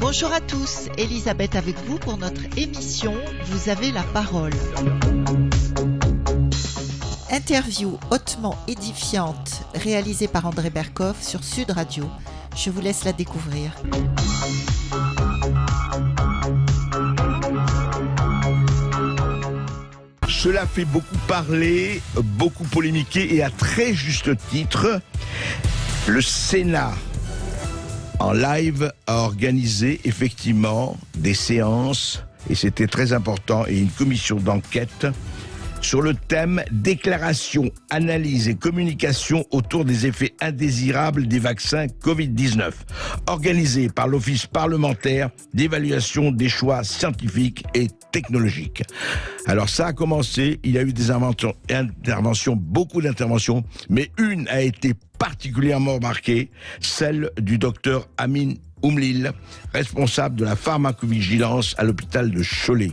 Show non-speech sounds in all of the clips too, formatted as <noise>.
Bonjour à tous, Elisabeth avec vous pour notre émission Vous avez la parole. Interview hautement édifiante réalisée par André Berkoff sur Sud Radio. Je vous laisse la découvrir. Cela fait beaucoup parler, beaucoup polémiquer et à très juste titre. Le Sénat en live a organisé effectivement des séances et c'était très important et une commission d'enquête sur le thème déclaration, analyse et communication autour des effets indésirables des vaccins Covid-19, organisé par l'Office parlementaire d'évaluation des choix scientifiques et technologiques. Alors ça a commencé, il y a eu des interventions, beaucoup d'interventions, mais une a été particulièrement marquée, celle du docteur Amin Oumlil, responsable de la pharmacovigilance à l'hôpital de Cholet.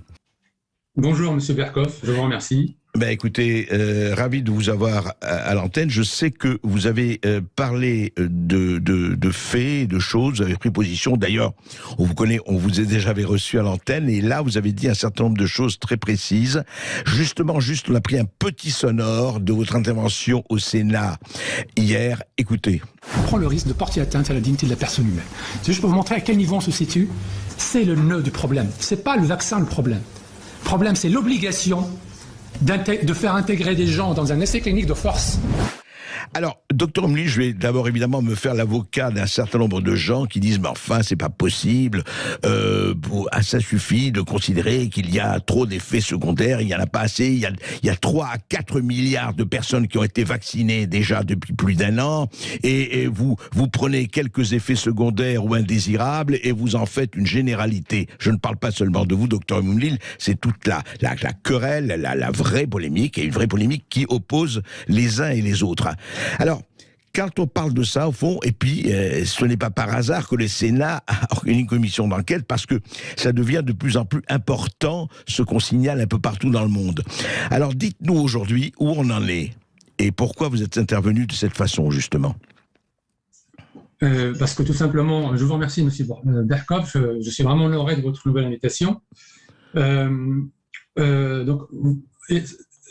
Bonjour, Monsieur Berkoff, je vous remercie. Ben écoutez, euh, ravi de vous avoir à, l'antenne. Je sais que vous avez euh, parlé de, de, de, faits, de choses, vous avez pris position. D'ailleurs, on vous connaît, on vous a déjà reçu à l'antenne, et là, vous avez dit un certain nombre de choses très précises. Justement, juste, on a pris un petit sonore de votre intervention au Sénat hier. Écoutez. On prend le risque de porter atteinte à la dignité de la personne humaine. C'est juste pour vous montrer à quel niveau on se situe. C'est le nœud du problème. C'est pas le vaccin le problème. Le problème, c'est l'obligation de faire intégrer des gens dans un essai clinique de force alors, docteur Omli, je vais d'abord évidemment me faire l'avocat d'un certain nombre de gens qui disent mais enfin c'est pas possible, euh, ah, ça suffit de considérer qu'il y a trop d'effets secondaires, il y en a pas assez, il y a, il y a 3 à 4 milliards de personnes qui ont été vaccinées déjà depuis plus d'un an, et, vous vous prenez quelques effets secondaires ou indésirables et vous en faites une généralité. Je ne parle pas seulement de vous, docteur Mounlil, c'est toute la, la, la querelle, la, la vraie polémique, et une vraie polémique qui oppose les uns et les autres. Alors, quand on parle de ça, au fond, et puis euh, ce n'est pas par hasard que le Sénat a <laughs> organisé une commission d'enquête, parce que ça devient de plus en plus important ce qu'on signale un peu partout dans le monde. Alors dites-nous aujourd'hui où on en est, et pourquoi vous êtes intervenu de cette façon, justement. Euh, parce que tout simplement, je vous remercie, M. Berkov, je, suis vraiment honoré de votre nouvelle invitation. Euh, donc,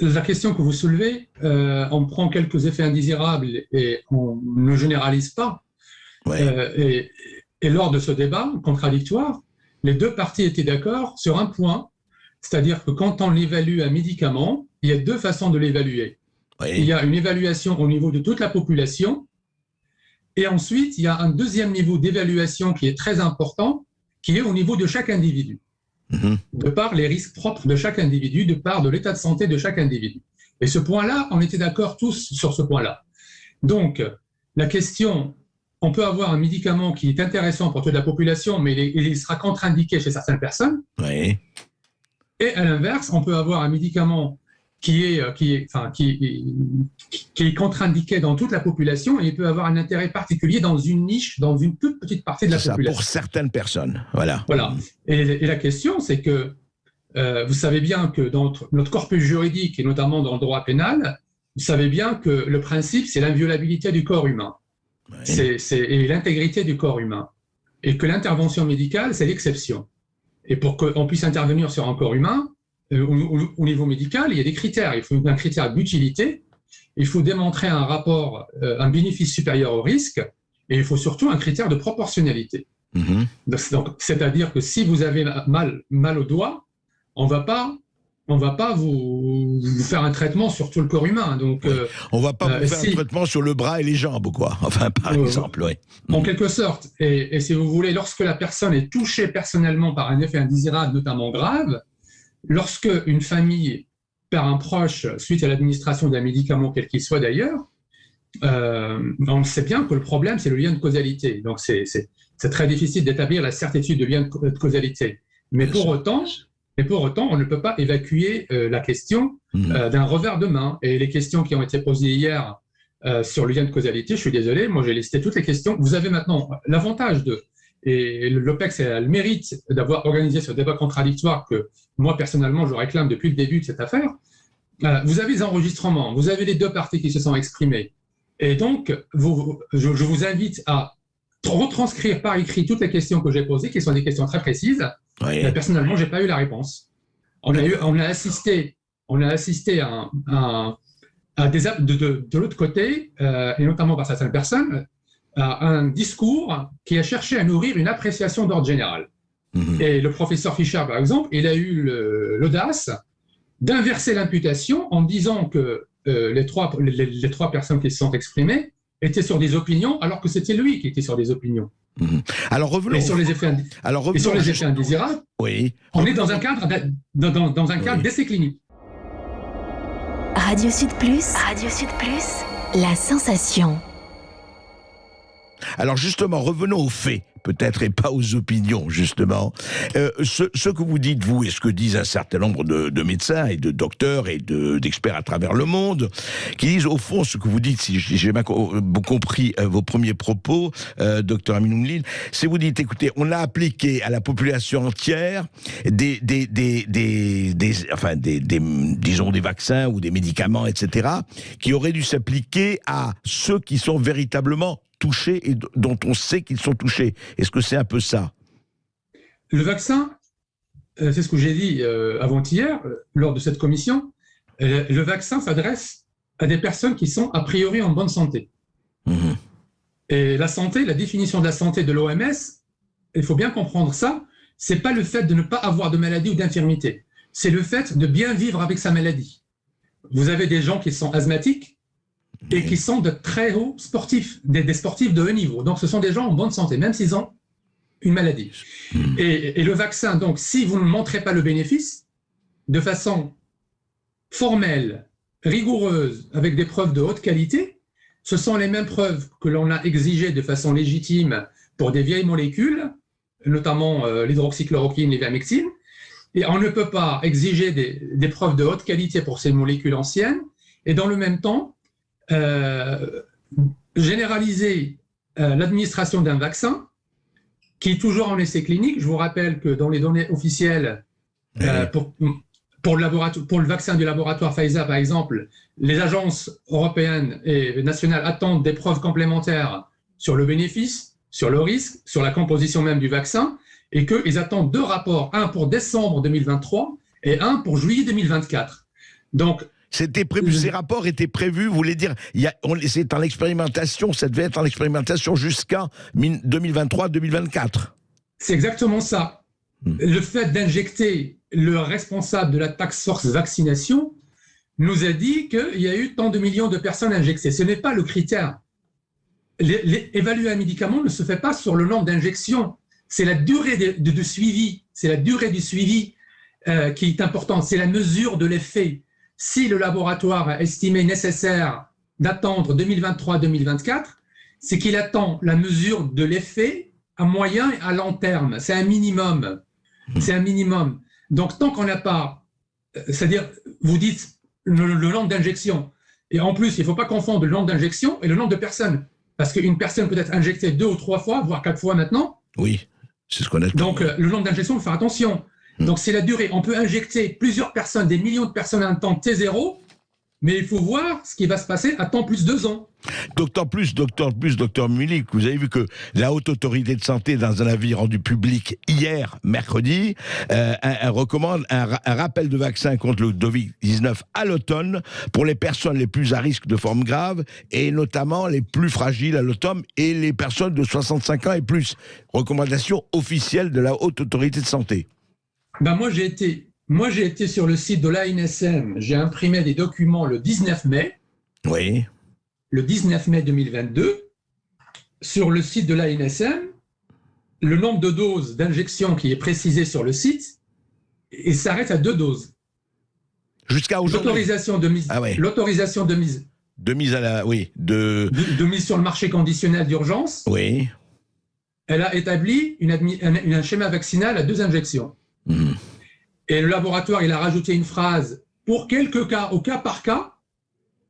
la question que vous soulevez, euh, on prend quelques effets indésirables et on ne généralise pas. Euh, et, lors de ce débat contradictoire, les deux parties étaient d'accord sur un point, c'est-à-dire que quand on évalue un médicament, il y a deux façons de l'évaluer. Il y a une évaluation au niveau de toute la population, et ensuite il y a un deuxième niveau d'évaluation qui est très important, qui est au niveau de chaque individu. Mhm. de par les risques propres de chaque individu, de par de l'état de santé de chaque individu. Et ce point-là, on était d'accord tous sur ce point-là. Donc, la question, on peut avoir un médicament qui est intéressant pour toute la population, mais il, sera contre-indiqué chez certaines personnes. Oui. Et à l'inverse, on peut avoir un médicament qui est, euh, qui est, enfin, qui, qui est contre-indiqué dans toute la population et peut avoir un intérêt particulier dans une niche, dans une toute petite partie de la population. pour certaines personnes, voilà. Voilà. Et, la question, c'est que euh, vous savez bien que dans notre corpus juridique et notamment dans le droit pénal, vous savez bien que le principe, c'est l'inviolabilité du corps humain. C'est, et l'intégrité du corps humain. Et que l'intervention médicale, c'est l'exception. Et pour qu'on puisse intervenir sur un corps humain, euh, au, niveau médical, il y a des critères. Il faut un critère d'utilité, il faut démontrer un rapport, euh, un bénéfice supérieur au risque, et il faut surtout un critère de proportionnalité. Mm-hmm. c'est-à-dire que si vous avez mal, mal au doigt, on va pas on va pas vous, faire un traitement sur tout le corps humain. Donc, ne euh, on va pas vous faire un traitement sur le bras et les jambes, quoi. <laughs> Enfin, par exemple, oui. En quelque sorte. Et, et, si vous voulez, lorsque la personne est touchée personnellement par un effet indésirable, notamment grave, Lorsque une famille perd un proche suite à l'administration d'un médicament, quel qu'il soit d'ailleurs, euh, on sait bien que le problème, c'est le lien de causalité. Donc, c'est très difficile d'établir la certitude de lien de causalité. Mais pour, autant, mais pour autant, on ne peut pas évacuer euh, la question mmh. euh, d'un revers de main. Et les questions qui ont été posées hier sur le lien de causalité, je suis désolé, moi j'ai listé toutes les questions. Vous avez maintenant l'avantage de et l'OPEX a le mérite d'avoir organisé ce débat contradictoire que moi, personnellement, je réclame depuis le début de cette affaire. Euh, vous avez les enregistrements, vous avez les deux parties qui se sont exprimées. Et donc, vous, je, vous invite à retranscrire par écrit toutes les questions que j'ai posées, qui sont des questions très précises. Oui. personnellement, je n'ai pas eu la réponse. On a, eu, on a assisté, on a assisté à, des, de, de, de l'autre côté, euh, et notamment par certaines personnes, un discours qui a cherché à nourrir une appréciation d'ordre général. Mhm. Et le professeur Fischer, par exemple, il a eu l'audace d'inverser l'imputation en disant que euh, les, trois, les, trois personnes qui se sont exprimées étaient sur des opinions, alors que c'était lui qui était sur des opinions. Mhm. Alors revenons. Et sur les effets, alors sur les effets indésirables, oui. on est dans un cadre, dans, dans un cadre d'essai clinique. Radio Sud Plus. Radio Sud Plus. La sensation. Alors justement, revenons aux faits peut-être, et pas aux opinions, justement. Euh, ce, que vous dites, vous, et ce que disent un certain nombre de, médecins et de docteurs et d'experts à travers le monde, qui disent, au fond, ce que vous dites, si j'ai bien compris euh, vos premiers propos, euh, docteur Aminoumlil, c'est vous dites, écoutez, on a appliqué à la population entière des, des, des, des, enfin, des, disons, des vaccins ou des médicaments, etc., qui auraient dû s'appliquer à ceux qui sont véritablement touchés et dont on sait qu'ils sont touchés. Est-ce que c'est un peu ça? Le vaccin, euh, c'est ce que j'ai dit euh, avant-hier euh, lors de cette commission, le vaccin s'adresse à des personnes qui sont a priori en bonne santé. Mhm. Et la santé, la définition de la santé de l'OMS, il faut bien comprendre ça, c'est pas le fait de ne pas avoir de maladie ou d'infirmité, c'est le fait de bien vivre avec sa maladie. Vous avez des gens qui sont asthmatiques, et qui sont de très hauts sportifs, des, sportifs de haut niveau. Donc, ce sont des gens en bonne santé, même s'ils ont une maladie. Hmm. Et, le vaccin, donc, si vous ne montrez pas le bénéfice, de façon formelle, rigoureuse, avec des preuves de haute qualité, ce sont les mêmes preuves que l'on a exigées de façon légitime pour des vieilles molécules, notamment euh, l'hydroxychloroquine, l'ivermectine, et on ne peut pas exiger des, des preuves de haute qualité pour ces molécules anciennes, et dans le même temps, euh, généraliser euh, l'administration d'un vaccin qui est toujours en essai clinique. Je vous rappelle que dans les données officielles, euh, pour, pour, le laboratoire, pour le vaccin du laboratoire Pfizer, par exemple, les agences européennes et nationales attendent des preuves complémentaires sur le bénéfice, sur le risque, sur la composition même du vaccin, et qu'ils attendent deux rapports, un pour décembre 2023 et un pour juillet 2024. Donc, c'était prévu, ces rapports étaient prévus, vous voulez dire, c'est en expérimentation, ça devait être en expérimentation jusqu'à 2023-2024. C'est exactement ça. Hmm. Le fait d'injecter le responsable de la taxe force vaccination nous a dit qu'il y a eu tant de millions de personnes injectées. Ce n'est pas le critère. évaluer un médicament ne se fait pas sur le nombre d'injections. C'est la durée de, suivi. C'est la durée du suivi euh, qui est importante. C'est la mesure de l'effet si le laboratoire a estimé nécessaire d'attendre 2023-2024, c'est qu'il attend la mesure de l'effet à moyen et à long terme. C'est un minimum. C'est un minimum. Donc, tant qu'on n'a pas, euh, c'est-à-dire, vous dites le, nombre d'injections, et en plus, il ne faut pas confondre le nombre d'injections et le nombre de personnes. Parce qu'une personne peut être injectée deux ou trois fois, voire quatre fois maintenant. Oui, c'est ce qu'on a. Donc, euh, le nombre d'injections, il faut faire attention. Hmm. Donc c'est la durée. On peut injecter plusieurs personnes, des millions de personnes à un temps T0, mais il faut voir ce qui va se passer à temps plus deux ans. Docteur Plus, Docteur Plus, Docteur Mulik, vous avez vu que la Haute Autorité de Santé, dans un avis rendu public hier, mercredi, euh, recommande un, rappel de vaccin contre le Covid-19 à l'automne pour les personnes les plus à risque de forme grave et notamment les plus fragiles à l'automne et les personnes de 65 ans et plus. Recommandation officielle de la Haute Autorité de Santé. Ben moi, j'ai été, moi, j'ai été sur le site de l'ANSM, j'ai imprimé des documents le 19 mai. Oui. Le 19 mai 2022. Sur le site de l'ANSM, le nombre de doses d'injection qui est précisé sur le site, et s'arrête à deux doses. Jusqu'à aujourd'hui. L'autorisation de mise. Ah L'autorisation de mise. De mise à la, oui, de... de... mise sur le marché conditionnel d'urgence. Oui. Elle a établi une un schéma vaccinal à deux injections. Et le laboratoire, il a rajouté une phrase pour quelques cas, au cas par cas,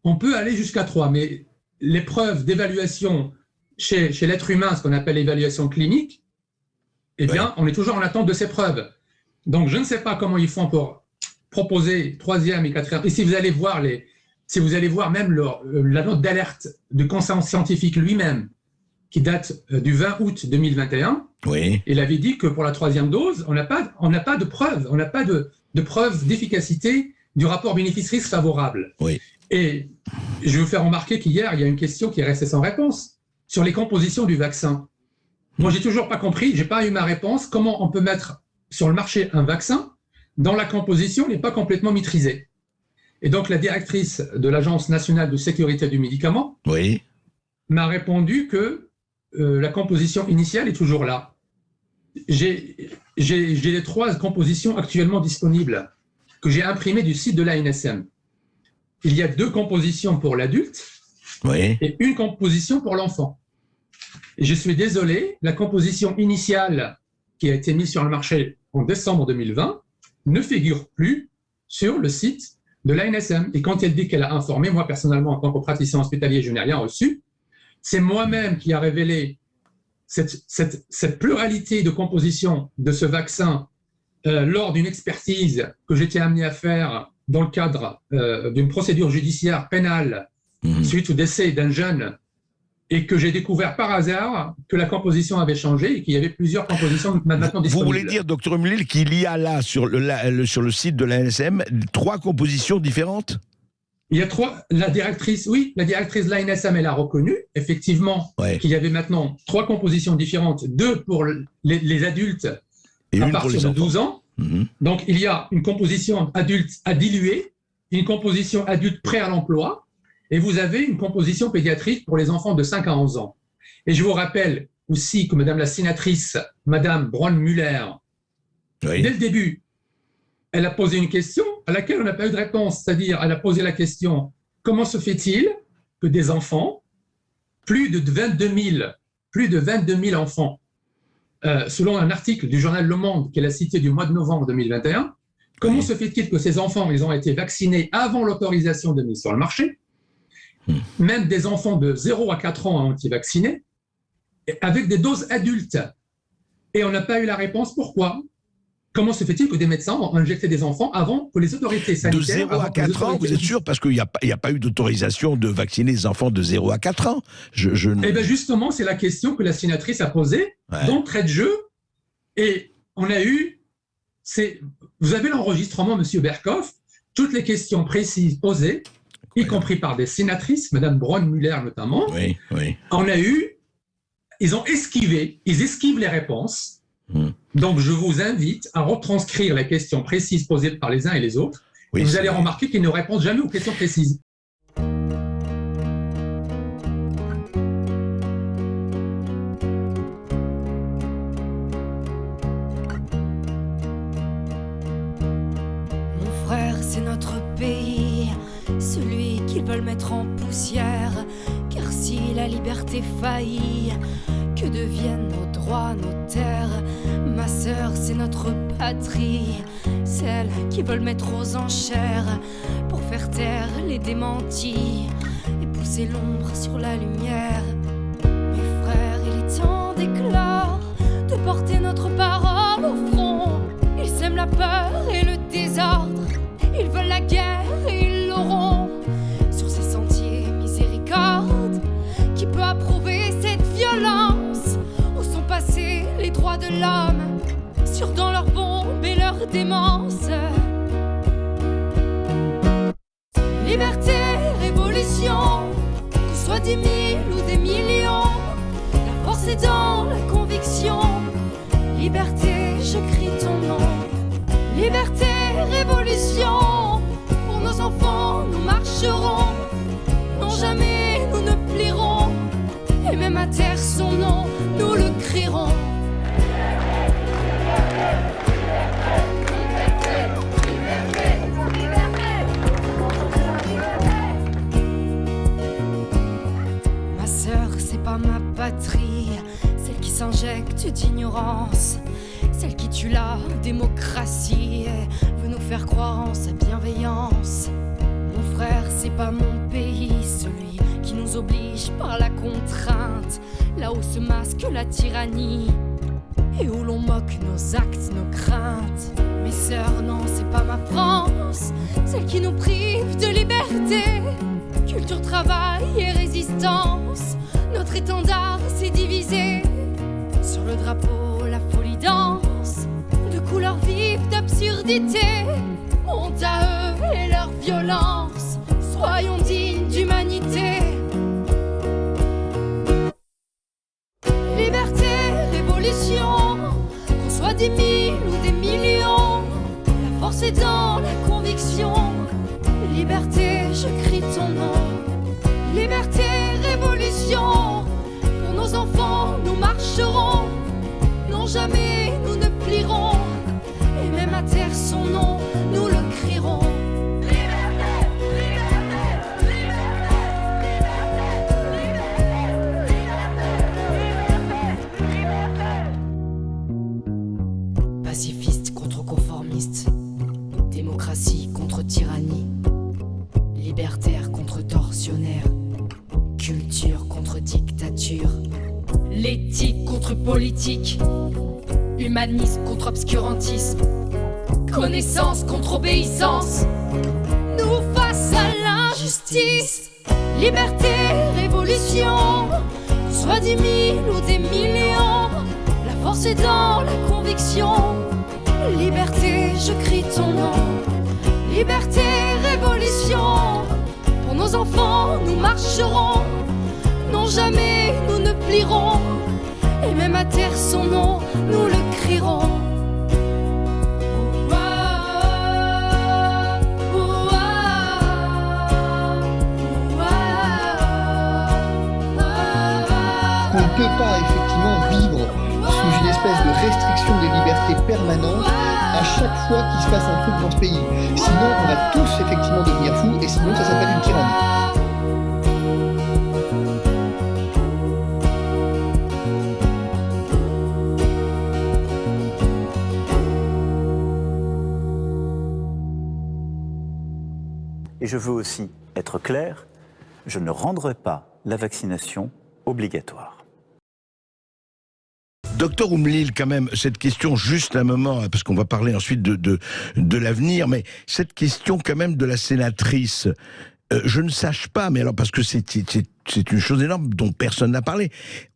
on peut aller jusqu'à trois. Mais l'épreuve d'évaluation chez, chez l'être humain, ce qu'on appelle l'évaluation clinique, eh bien, on est toujours en attente de ces preuves. Donc, je ne sais pas comment ils font pour proposer troisième et quatrième. Et si vous allez voir les, si vous allez voir même le- la note d'alerte du Conseil scientifique lui-même, qui date euh, du 20 août 2021, Oui. il avait dit que pour la troisième dose, on n'a pas, on n'a pas de preuve, on n'a pas de, d'efficacité du rapport bénéfice-risque favorable. Oui. Et je vais vous faire remarquer qu'hier, il y a une question qui est restée sans réponse sur les compositions du vaccin. Moi, j'ai toujours pas compris, j'ai pas eu ma réponse. Comment on peut mettre sur le marché un vaccin dont la composition n'est pas complètement maîtrisée? Et donc, la directrice de l'Agence nationale de sécurité du médicament Oui. m'a répondu que euh, la composition initiale est toujours là. J'ai les trois compositions actuellement disponibles que j'ai imprimées du site de l'ANSM. Il y a deux compositions pour l'adulte Oui. et une composition pour l'enfant. Et je suis désolé, la composition initiale qui a été mise sur le marché en décembre 2020 ne figure plus sur le site de l'ANSM. Et quand elle dit qu'elle a informé, moi personnellement, en tant que praticien hospitalier, je n'ai rien reçu. C'est moi-même qui a révélé cette, cette- cette pluralité de composition de ce vaccin euh, lors d'une expertise que j'étais amené à faire dans le cadre euh, d'une procédure judiciaire pénale Mhm. suite au décès d'un jeune et que j'ai découvert par hasard que la composition avait changé et qu'il y avait plusieurs compositions maintenant Vous disponibles. voulez dire, docteur Mlil, qu'il y a là, sur le, la- le- sur le site de l'ANSM, trois compositions différentes? Il y a trois. La directrice, oui, la directrice de l'ANSM, elle a reconnu effectivement Ouais. qu'il y avait maintenant trois compositions différentes, deux pour les, les adultes Et à partir de enfants. 12 ans. Mhm. Donc il y a une composition adulte à diluer, une composition adulte prêt à l'emploi, et vous avez une composition pédiatrique pour les enfants de 5 à 11 ans. Et je vous rappelle aussi que Madame la sénatrice, Madame Braun-Muller, Oui. Dès le début, elle a posé une question à laquelle on n'a pas eu de réponse. C'est-à-dire, elle a posé la question comment se fait-il que des enfants, plus de 22 000, plus de 22 000 enfants, euh, selon un article du journal Le Monde qu'elle a cité du mois de novembre 2021, comment Oui. se fait-il que ces enfants, ils ont été vaccinés avant l'autorisation de mise sur le marché? Hmm. Même des enfants de 0 à 4 ans ont été vaccinés, avec des doses adultes. Et on n'a pas eu la réponse pourquoi? Comment se fait-il que des médecins ont injecté des enfants avant que les autorités De sanitaires... 0 avant à que les 4 ans, vous êtes sûr Parce qu'il n'y a, pas- a eu d'autorisation de vacciner les enfants de 0 à 4 ans. Je, je ne- Eh bien justement, c'est la question que la sénatrice a posée Ouais. d'entrée de jeu. Et on a eu... Vous avez l'enregistrement, Monsieur Berkoff, toutes les questions précises posées, y compris par des sénatrices, Madame Braun-Muller notamment. Oui, oui. On a eu... Ils ont esquivé, ils esquivent les réponses. Hmm. Donc, je vous invite à retranscrire les questions précises posées par les uns et les autres. oui vous allez remarquer qu'ils ne répondent jamais aux questions précises. Mon frère, c'est notre pays, celui qu'ils veulent mettre en poussière. La liberté faillit, que deviennent nos droits, nos terres Ma sœur, c'est notre patrie, celle qu'ils veulent mettre aux enchères pour faire taire les démentis et pousser l'ombre sur la lumière. Mes frères, il est temps d'éclore, de porter notre parole au front. Ils sèment la peur et le désordre. Ils veulent la guerre Sur dans leurs bombes et leur démence. Liberté, révolution. Qu'on soit dix mille ou des millions. La force est dans la conviction. Liberté, je crie ton nom. Liberté, révolution. Pour nos enfants, nous marcherons. Non, jamais nous ne plierons. Et même à terre son nom, nous le crierons. Masque la tyrannie. et où l'on moque nos actes, nos craintes? Mes sœurs, non, c'est pas ma France, celle qui nous prive de liberté. Culture, travail et résistance, notre étendard s'est divisé. Sur le drapeau, la folie danse, de couleurs vives, d'absurdité. Honte à eux et leur violence, soyons dignes d'humanité. Force est dans la conviction. Liberté, je crie ton nom. Liberté, révolution, pour nos enfants, nous marcherons. Non, jamais nous ne plierons, et même à terre son nom, culture contre dictature, l'éthique contre politique, humanisme contre obscurantisme, connaissance contre obéissance, nous face à l'injustice, liberté, révolution, soit dix mille ou des millions, la force est dans la conviction. Liberté, je crie ton nom. Liberté, révolution. Nos enfants, nous marcherons. Non, jamais nous ne plierons. Et même à terre son nom, nous le crierons. On ne peut pas effectivement vivre une espèce de restriction des libertés permanente à chaque fois qu'il se passe un truc dans ce pays. Sinon, on va tous effectivement devenir fous et sinon, ça s'appelle une tyrannie. Et je veux aussi être clair, je ne rendrai pas la vaccination obligatoire. Docteur Oumlil, quand même, cette question, juste un moment, hein, parce qu'on va parler ensuite de, de, de l'avenir, mais cette question quand même de la sénatrice, euh, je ne sache pas, mais alors parce que c'est une chose énorme dont personne n'a parlé.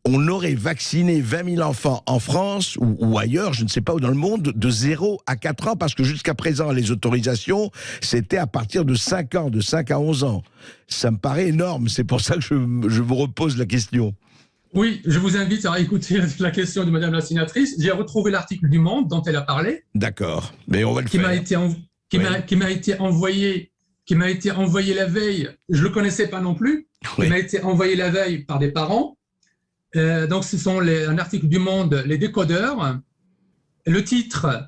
On aurait vacciné 20 000 enfants en France ou, ou ailleurs, je ne sais pas où dans le monde, de 0 à 4 ans, parce que jusqu'à présent, les autorisations, c'était à partir de 5 ans, de 5 à 11 ans. Ça me paraît énorme, c'est pour ça que je, je vous repose la question. Oui, je vous invite à écouter la question de Madame la sénatrice. J'ai retrouvé l'article du Monde dont elle a parlé, D'accord, mais on va le qui faire. m'a été, qui Oui. m'a- qui été envoyé, qui m'a été envoyé la veille. Je le connaissais pas non plus. Oui. Il m'a été envoyé la veille par des parents. Euh, donc, ce sont les- un article du Monde, les décodeurs. Le titre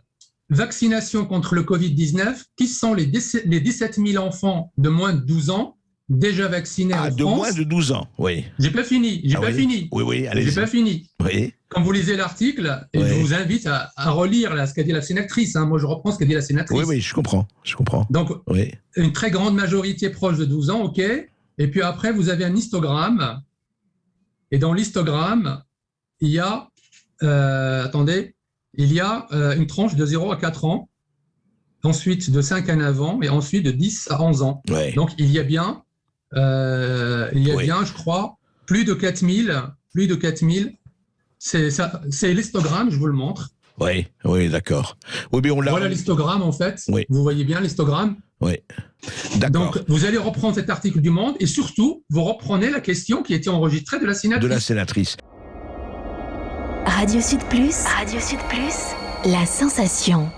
Vaccination contre le Covid-19. Qui sont les, 17 les 17 000 enfants de moins de 12 ans? Déjà vaccinés Ah, en de France moins de 12 ans, oui. J'ai pas fini. J'ai Ah pas oui. fini. Oui, oui, J'ai allez-y. pas fini. Oui, Quand vous lisez l'article, et Ouais. je vous invite à, à relire là, ce qu'a dit la sénatrice. hein. Moi, je reprends ce qu'a dit la sénatrice. oui, oui, je comprends, je comprends. Donc, Oui, une très grande majorité proche de 12 ans, OK. Et puis après, vous avez un histogramme. Et dans l'histogramme, il y a, euh, attendez, il y a euh, une tranche de 0 à 4 ans, ensuite de 5 à 9 ans, et ensuite de 10 à 11 ans. oui. Donc, il y a bien, euh, il y a Oui. bien, je crois, plus de 4000, plus de 4000. C'est ça- c'est l'histogramme, je vous le montre. Oui, oui, d'accord. Oui, mais on l'a. Voilà l'histogramme, en fait. Oui. Vous voyez bien l'histogramme. Oui. D'accord. Donc, vous allez reprendre cet article du Monde et surtout, vous reprenez la question qui était enregistrée de la De sénatrice. la sénatrice. Radio Sud Plus. Radio Sud Plus. La sensation.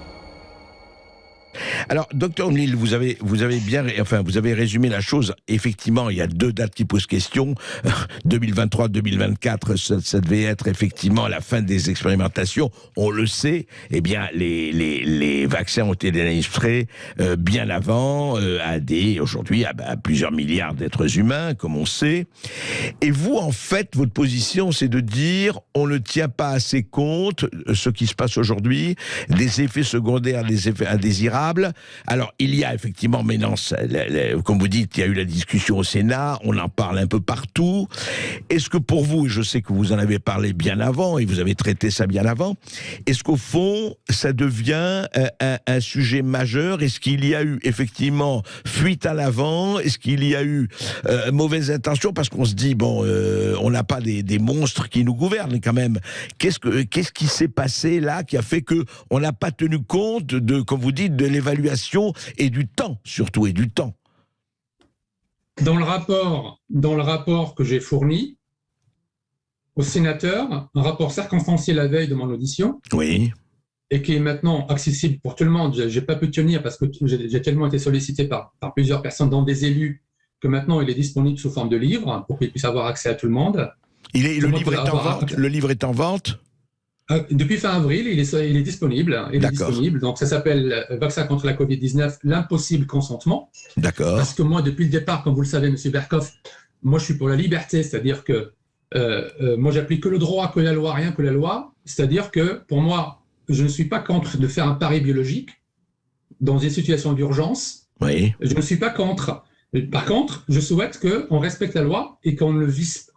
Alors, docteur O'Neill, vous avez, vous avez bien, enfin, vous avez résumé la chose. Effectivement, il y a deux dates qui posent question. <laughs> 2023-2024, ça, devait être effectivement la fin des expérimentations. On le sait. Eh bien, les, les, les vaccins ont été administrés euh, bien avant euh, à des, aujourd'hui, à, à plusieurs milliards d'êtres humains, comme on sait. Et vous, en fait, votre position, c'est de dire on ne tient pas assez compte, euh, ce qui se passe aujourd'hui, des effets secondaires, des effets indésirables, Alors, il y a effectivement, mais comme vous dites, il y a eu la discussion au Sénat, on en parle un peu partout. Est-ce que pour vous, et je sais que vous en avez parlé bien avant, et vous avez traité ça bien avant, est-ce qu'au fond, ça devient un, un sujet majeur? Est-ce qu'il y a eu effectivement fuite à l'avant? Est-ce qu'il y a eu euh, mauvaise intention? Parce qu'on se dit, bon, euh, on n'a pas des, monstres qui nous gouvernent quand même. Qu'est-ce, que, qu'est-ce qui s'est passé là qui a fait que on n'a pas tenu compte de, comme vous dites, de l'évaluation et du temps, surtout, et du temps dans le rapport, dans le rapport que j'ai fourni au sénateur, un rapport circonstancié la veille de mon audition. Oui et qui est maintenant accessible pour tout le monde. J'ai pas pu tenir parce que j'ai tellement été sollicité par, par, plusieurs personnes, dont des élus, que maintenant il est disponible sous forme de livre pour qu'il puisse avoir accès à tout le monde. Il est, le, livre est en vente, le livre est en vente euh, Depuis fin avril, il est, il est disponible. Il est disponible. Donc ça s'appelle euh, Vaccin contre la Covid-19, l'impossible consentement. D'accord. Parce que moi, depuis le départ, comme vous le savez, M. Berkoff, moi je suis pour la liberté, c'est-à-dire que euh, moi j'applique que le droit, que la loi, rien que la loi. C'est-à-dire que pour moi, je ne suis pas contre de faire un pari biologique dans des situations d'urgence. Oui. Je ne suis pas contre. Par contre, je souhaite qu'on respecte la loi et qu'on ne,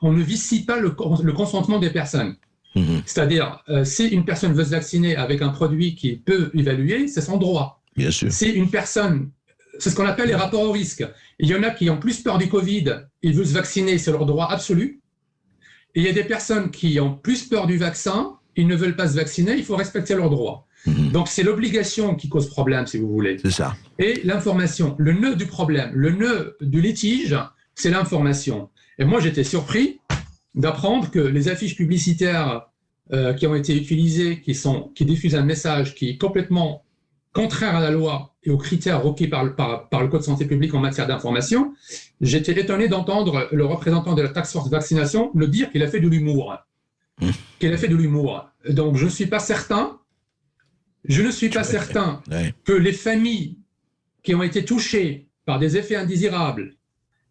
on ne vicie pas le, consentement des personnes. Mhm. C'est-à-dire, euh, si une personne veut se vacciner avec un produit qui peut évaluer, c'est son droit. Bien sûr. Si une personne, c'est ce qu'on appelle les rapports au risque. Il y en a qui ont plus peur du Covid, ils veulent se vacciner, c'est leur droit absolu. Et il y a des personnes qui ont plus peur du vaccin, ils ne veulent pas se vacciner, il faut respecter leurs droits. Mhm. Donc c'est l'obligation qui cause problème, si vous voulez. C'est ça. Et l'information, le nœud du problème, le nœud du litige, c'est l'information. Et moi j'étais surpris d'apprendre que les affiches publicitaires euh, qui ont été utilisées, qui, sont, qui diffusent un message qui est complètement contraire à la loi et aux critères requis par, par, par le Code de santé publique en matière d'information, j'étais étonné d'entendre le représentant de la taxe force vaccination le dire qu'il a fait de l'humour. Mmh. Qu'il a fait de l'humour. Donc je ne suis pas certain, je ne suis pas certain que les familles qui ont été touchées par des effets indésirables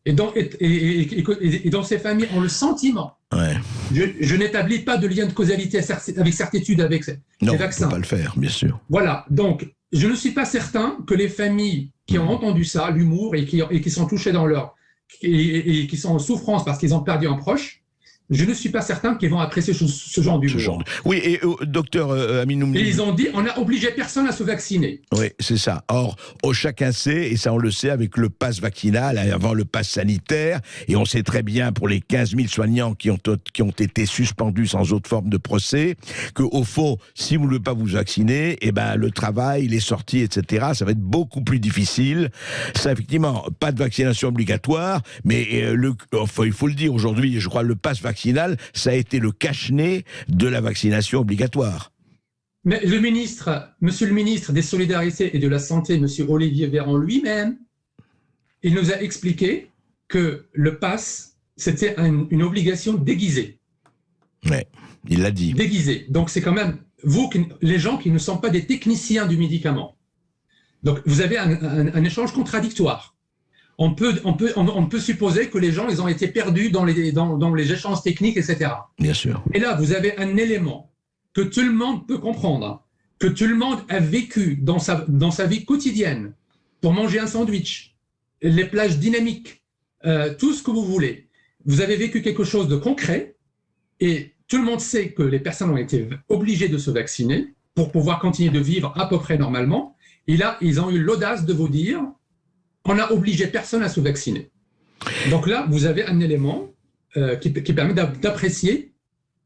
et dans, et, dans ces familles ont le sentiment. Je, n'établis pas de lien de causalité avec certitude avec ces, non, vaccins. Non, pas le faire, bien sûr. Voilà. Donc, je ne suis pas certain que les familles qui ont entendu ça, l'humour, et qui, et qui sont touchées dans leur et, qui sont en souffrance parce qu'ils ont perdu un proche, je ne suis pas certain qu'ils vont apprécier ce, genre d'humour. Oui, et euh, docteur euh. Et ils ont dit, on n'a obligé personne à se vacciner. Oui, c'est ça. Or, oh, chacun sait, et ça on le sait avec le pass vaccinal, avant le pass sanitaire, et on sait très bien pour les 15 000 soignants qui ont, qui ont été suspendus sans autre forme de procès, qu'au fond, si vous ne voulez pas vous vacciner, eh ben, le travail, les sorties, etc., ça va être beaucoup plus difficile. Ça, effectivement, pas de vaccination obligatoire, mais euh, le, enfin, il faut le dire aujourd'hui, je crois, le pass vaccinal ça a été le cache-nez de la vaccination obligatoire. Mais le ministre, monsieur le ministre des Solidarités et de la Santé, monsieur Olivier Véran lui-même, il nous a expliqué que le pass, c'était une obligation déguisée. Oui, il l'a dit. Déguisée. Donc c'est quand même vous, les gens qui ne sont pas des techniciens du médicament. Donc vous avez un échange contradictoire on peut, on, peut, on, peut supposer que les gens, ils ont été perdus dans les, dans, dans les échanges techniques, etc. Bien sûr. Et là, vous avez un élément que tout le monde peut comprendre, que tout le monde a vécu dans sa, dans sa vie quotidienne, pour manger un sandwich, les plages dynamiques, euh, tout ce que vous voulez. Vous avez vécu quelque chose de concret et tout le monde sait que les personnes ont été obligées de se vacciner pour pouvoir continuer de vivre à peu près normalement. Et là, ils ont eu l'audace de vous dire, on n'a obligé personne à se vacciner. Donc là, vous avez un élément euh, qui, qui, permet d'apprécier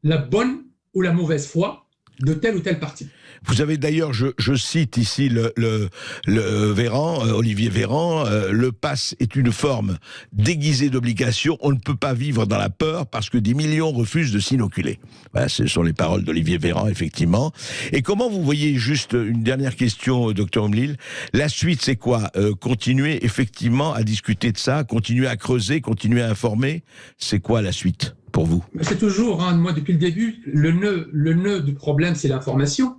la bonne ou la mauvaise foi de telle ou telle partie. Vous avez d'ailleurs, je, cite ici le, le, Véran, euh, Olivier Véran, euh, le pass est une forme déguisée d'obligation. On ne peut pas vivre dans la peur parce que des millions refusent de s'inoculer. Voilà, ce sont les paroles d'Olivier Véran, effectivement. Et comment vous voyez, juste une dernière question, euh, docteur Omlil, la suite c'est quoi? Continuer effectivement à discuter de ça, continuer à creuser, continuer à informer C'est quoi la suite? Pour vous C'est toujours, hein, moi depuis le début, le nœud, le nœud du problème c'est l'information.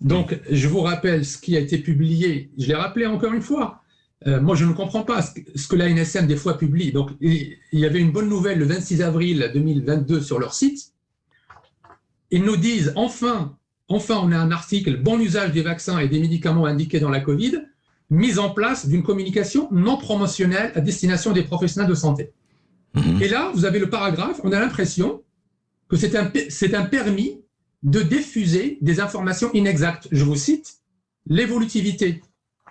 Donc, je vous rappelle ce qui a été publié. Je l'ai rappelé encore une fois. Euh, moi, je ne comprends pas ce que la NSM des fois publie. Donc, il y avait une bonne nouvelle le 26 avril 2022 sur leur site. Ils nous disent enfin, enfin, on a un article bon usage des vaccins et des médicaments indiqués dans la Covid. mise en place d'une communication non promotionnelle à destination des professionnels de santé. Mhm. Et là, vous avez le paragraphe, on a l'impression que c'est un, c'est un permis de diffuser des informations inexactes. Je vous cite, l'évolutivité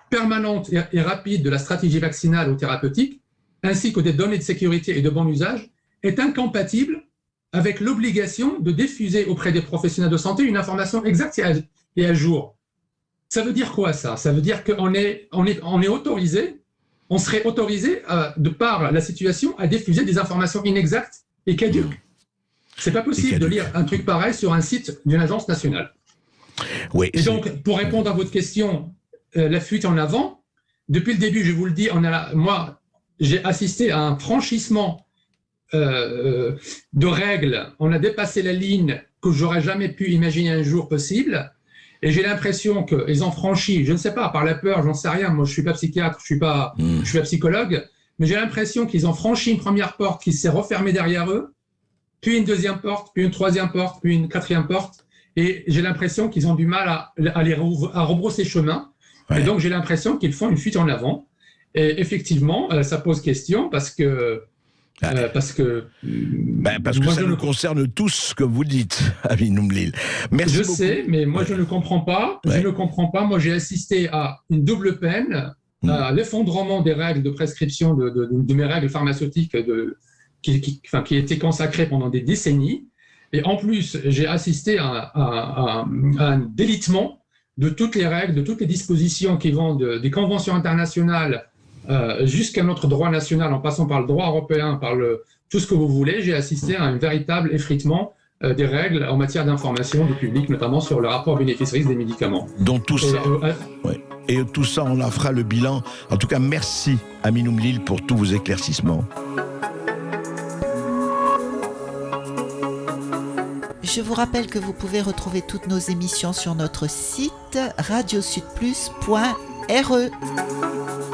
permanente et, rapide de la stratégie vaccinale ou thérapeutique, ainsi que des données de sécurité et de bon usage, est incompatible avec l'obligation de diffuser auprès des professionnels de santé une information exacte et à, et à jour. Ça veut dire quoi ça? Ça veut dire qu'on est, on est, on est autorisé, on serait autorisé, euh, de par la situation, à diffuser des informations inexactes et caduques. C'est pas possible de lire un truc pareil sur un site d'une agence nationale. Oui. Et donc, pour répondre à votre question, euh, la fuite en avant, depuis le début, je vous le dis, on a, moi, j'ai assisté à un franchissement euh, de règles. On a dépassé la ligne que j'aurais jamais pu imaginer un jour possible. Et j'ai l'impression qu'ils ont franchi, je ne sais pas, par la peur, j'en sais rien. Moi, je suis pas psychiatre, je suis pas, Hmm. je suis pas psychologue, mais j'ai l'impression qu'ils ont franchi une première porte qui s'est refermée derrière eux, puis une deuxième porte, puis une troisième porte, puis une quatrième porte. Et j'ai l'impression qu'ils ont du mal à, à les à rebrousser chemin. Ouais. Et donc, j'ai l'impression qu'ils font une fuite en avant. Et effectivement, euh, ça pose question parce que. Euh, parce que. Ben, parce que moi, ça je nous ne- concerne tous ce que vous dites, <laughs> Amin Oumlil. Merci Je beaucoup. sais, mais moi Ouais. je ne comprends pas. Ouais. Je ne comprends pas. Moi j'ai assisté à une double peine, Mm. à l'effondrement des règles de prescription de, de- de mes règles pharmaceutiques de, qui, qui, enfin, qui étaient consacrées pendant des décennies. Et en plus, j'ai assisté à, à- à- à un délitement de toutes les règles, de toutes les dispositions qui vont de- des conventions internationales euh, jusqu'à notre droit national, en passant par le droit européen, par le, tout ce que vous voulez. J'ai assisté à un véritable effritement euh, des règles en matière d'information du public, notamment sur le rapport bénéfice-risque des médicaments. Donc tout Et, ça, euh, et tout ça, on en fera le bilan. En tout cas, merci Amin Oumlil pour tous vos éclaircissements. Je vous rappelle que vous pouvez retrouver toutes nos émissions sur notre site radiosudplus.re.